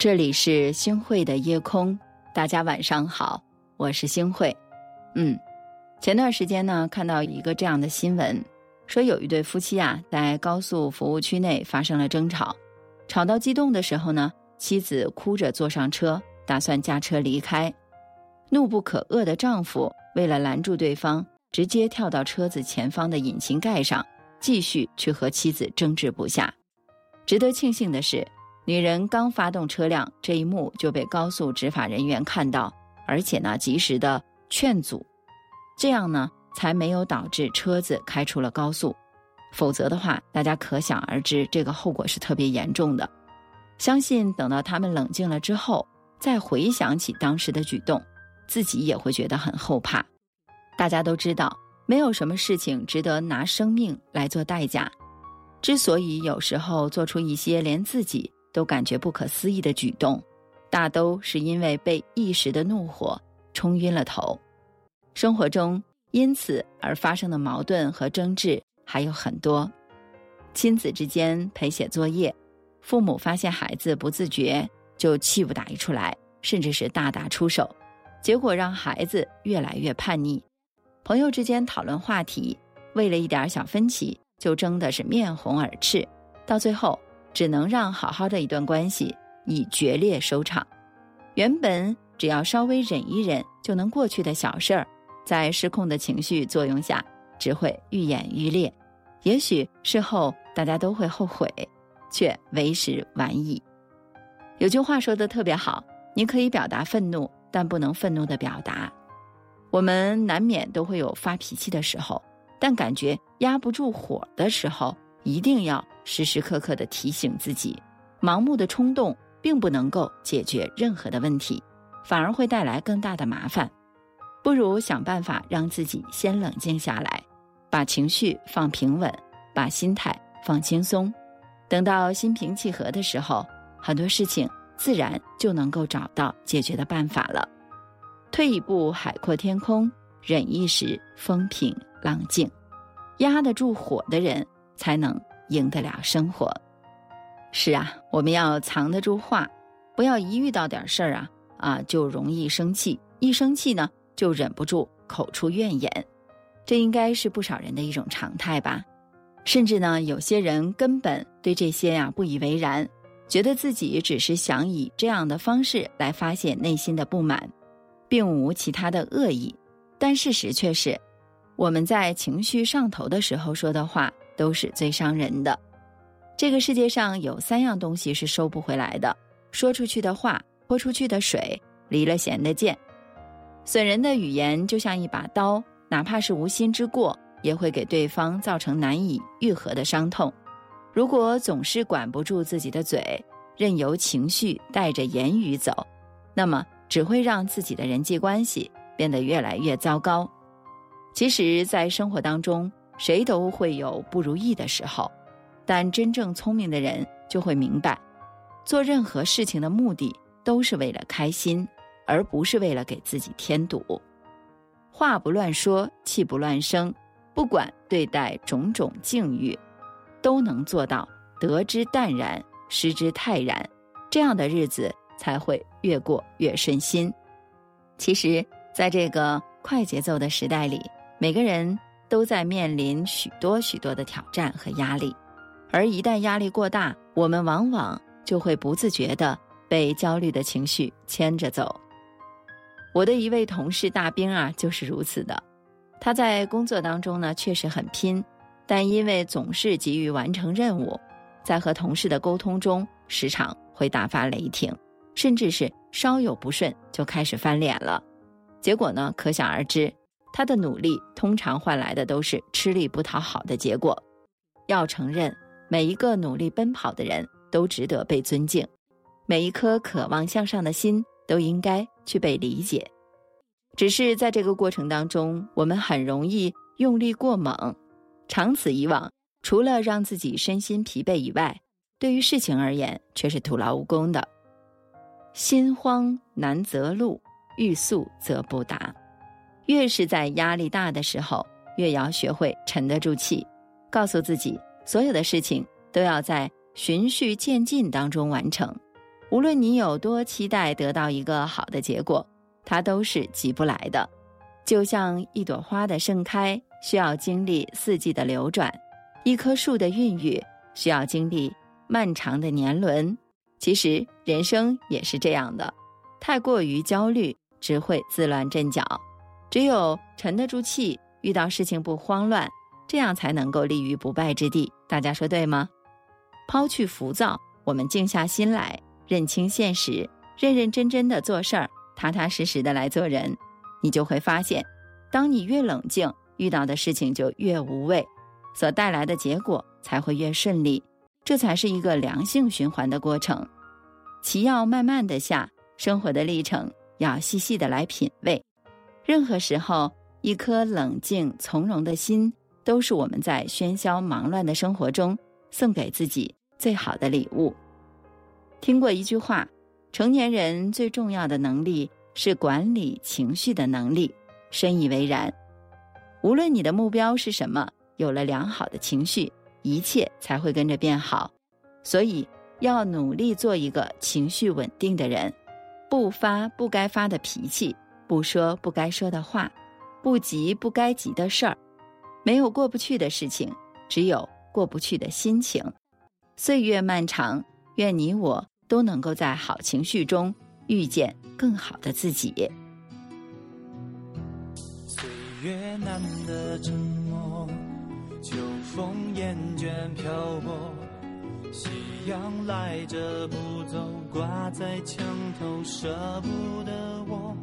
这里是星汇的夜空，大家晚上好，我是星汇。嗯，前段时间呢，看到一个这样的新闻，说有一对夫妻啊，在高速服务区内发生了争吵，吵到激动的时候呢，妻子哭着坐上车，打算驾车离开。怒不可遏的丈夫为了拦住对方，直接跳到车子前方的引擎盖上，继续去和妻子争执不下。值得庆幸的是。女人刚发动车辆，这一幕就被高速执法人员看到，而且呢，及时的劝阻，这样呢，才没有导致车子开出了高速。否则的话，大家可想而知，这个后果是特别严重的。相信等到他们冷静了之后，再回想起当时的举动，自己也会觉得很后怕。大家都知道，没有什么事情值得拿生命来做代价。之所以有时候做出一些连自己。都感觉不可思议的举动，大都是因为被一时的怒火冲晕了头。生活中因此而发生的矛盾和争执还有很多。亲子之间陪写作业，父母发现孩子不自觉，就气不打一处来，甚至是大打出手，结果让孩子越来越叛逆。朋友之间讨论话题，为了一点小分歧就争的是面红耳赤，到最后。只能让好好的一段关系以决裂收场。原本只要稍微忍一忍就能过去的小事儿，在失控的情绪作用下，只会愈演愈烈。也许事后大家都会后悔，却为时晚矣。有句话说的特别好：你可以表达愤怒，但不能愤怒的表达。我们难免都会有发脾气的时候，但感觉压不住火的时候，一定要。时时刻刻的提醒自己，盲目的冲动并不能够解决任何的问题，反而会带来更大的麻烦。不如想办法让自己先冷静下来，把情绪放平稳，把心态放轻松。等到心平气和的时候，很多事情自然就能够找到解决的办法了。退一步海阔天空，忍一时风平浪静。压得住火的人，才能。赢得了生活，是啊，我们要藏得住话，不要一遇到点事儿啊啊就容易生气，一生气呢就忍不住口出怨言，这应该是不少人的一种常态吧。甚至呢，有些人根本对这些呀不以为然，觉得自己只是想以这样的方式来发泄内心的不满，并无其他的恶意。但事实却是，我们在情绪上头的时候说的话。都是最伤人的。这个世界上有三样东西是收不回来的：说出去的话、泼出去的水、离了弦的箭。损人的语言就像一把刀，哪怕是无心之过，也会给对方造成难以愈合的伤痛。如果总是管不住自己的嘴，任由情绪带着言语走，那么只会让自己的人际关系变得越来越糟糕。其实，在生活当中，谁都会有不如意的时候，但真正聪明的人就会明白，做任何事情的目的都是为了开心，而不是为了给自己添堵。话不乱说，气不乱生，不管对待种种境遇，都能做到得之淡然，失之泰然，这样的日子才会越过越顺心。其实，在这个快节奏的时代里，每个人。都在面临许多许多的挑战和压力，而一旦压力过大，我们往往就会不自觉的被焦虑的情绪牵着走。我的一位同事大兵啊，就是如此的。他在工作当中呢，确实很拼，但因为总是急于完成任务，在和同事的沟通中，时常会大发雷霆，甚至是稍有不顺就开始翻脸了。结果呢，可想而知。他的努力通常换来的都是吃力不讨好的结果。要承认，每一个努力奔跑的人都值得被尊敬，每一颗渴望向上的心都应该去被理解。只是在这个过程当中，我们很容易用力过猛，长此以往，除了让自己身心疲惫以外，对于事情而言却是徒劳无功的。心慌难择路，欲速则不达。越是在压力大的时候，越要学会沉得住气，告诉自己，所有的事情都要在循序渐进当中完成。无论你有多期待得到一个好的结果，它都是急不来的。就像一朵花的盛开需要经历四季的流转，一棵树的孕育需要经历漫长的年轮。其实人生也是这样的，太过于焦虑只会自乱阵脚。只有沉得住气，遇到事情不慌乱，这样才能够立于不败之地。大家说对吗？抛去浮躁，我们静下心来，认清现实，认认真真的做事儿，踏踏实实的来做人，你就会发现，当你越冷静，遇到的事情就越无畏，所带来的结果才会越顺利。这才是一个良性循环的过程。棋要慢慢的下，生活的历程要细细的来品味。任何时候，一颗冷静从容的心，都是我们在喧嚣忙乱的生活中送给自己最好的礼物。听过一句话：成年人最重要的能力是管理情绪的能力，深以为然。无论你的目标是什么，有了良好的情绪，一切才会跟着变好。所以，要努力做一个情绪稳定的人，不发不该发的脾气。不说不该说的话，不急不该急的事儿，没有过不去的事情，只有过不去的心情。岁月漫长，愿你我都能够在好情绪中遇见更好的自己。岁月难得沉默，秋风厌倦漂泊，夕阳赖着不走，挂在墙头，舍不得我。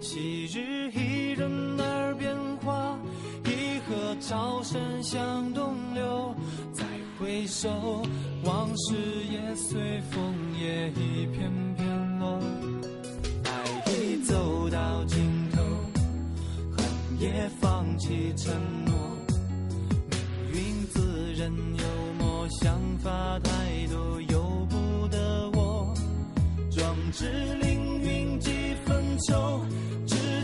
昔日一人耳边话，一河潮声向东流。再回首，往事也随风也一片片落。爱已走到尽头，恨也放弃承诺。命运自认幽默，想法太多由不得我。壮志凌云几分愁。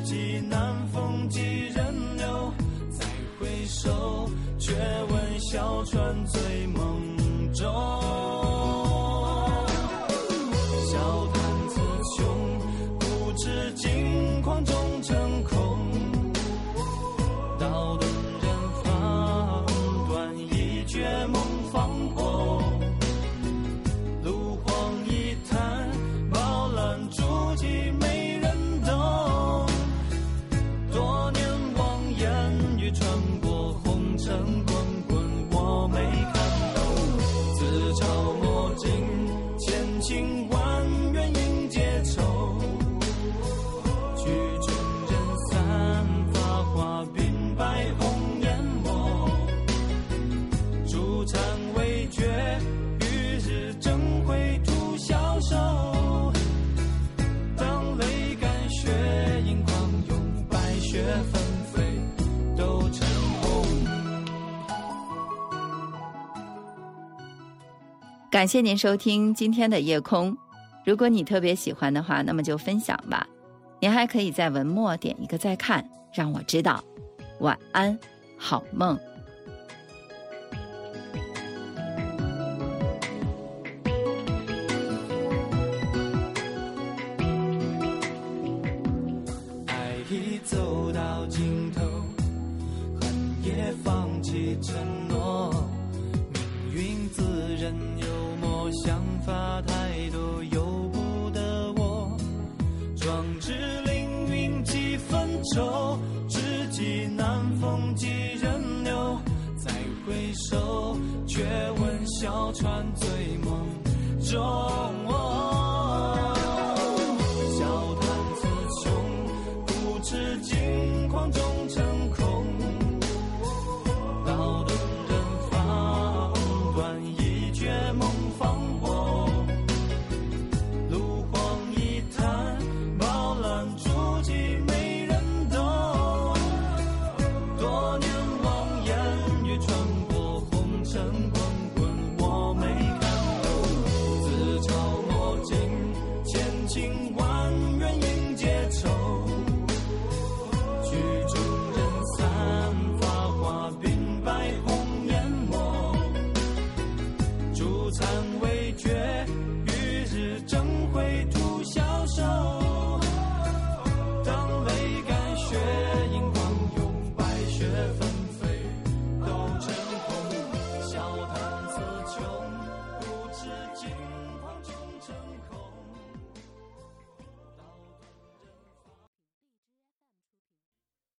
几难逢几人留，再回首，却闻小船醉梦中。感谢您收听今天的夜空。如果你特别喜欢的话，那么就分享吧。您还可以在文末点一个再看，让我知道。晚安，好梦。壮志凌云几分愁，知己难逢几人留。再回首，却闻小船醉梦中。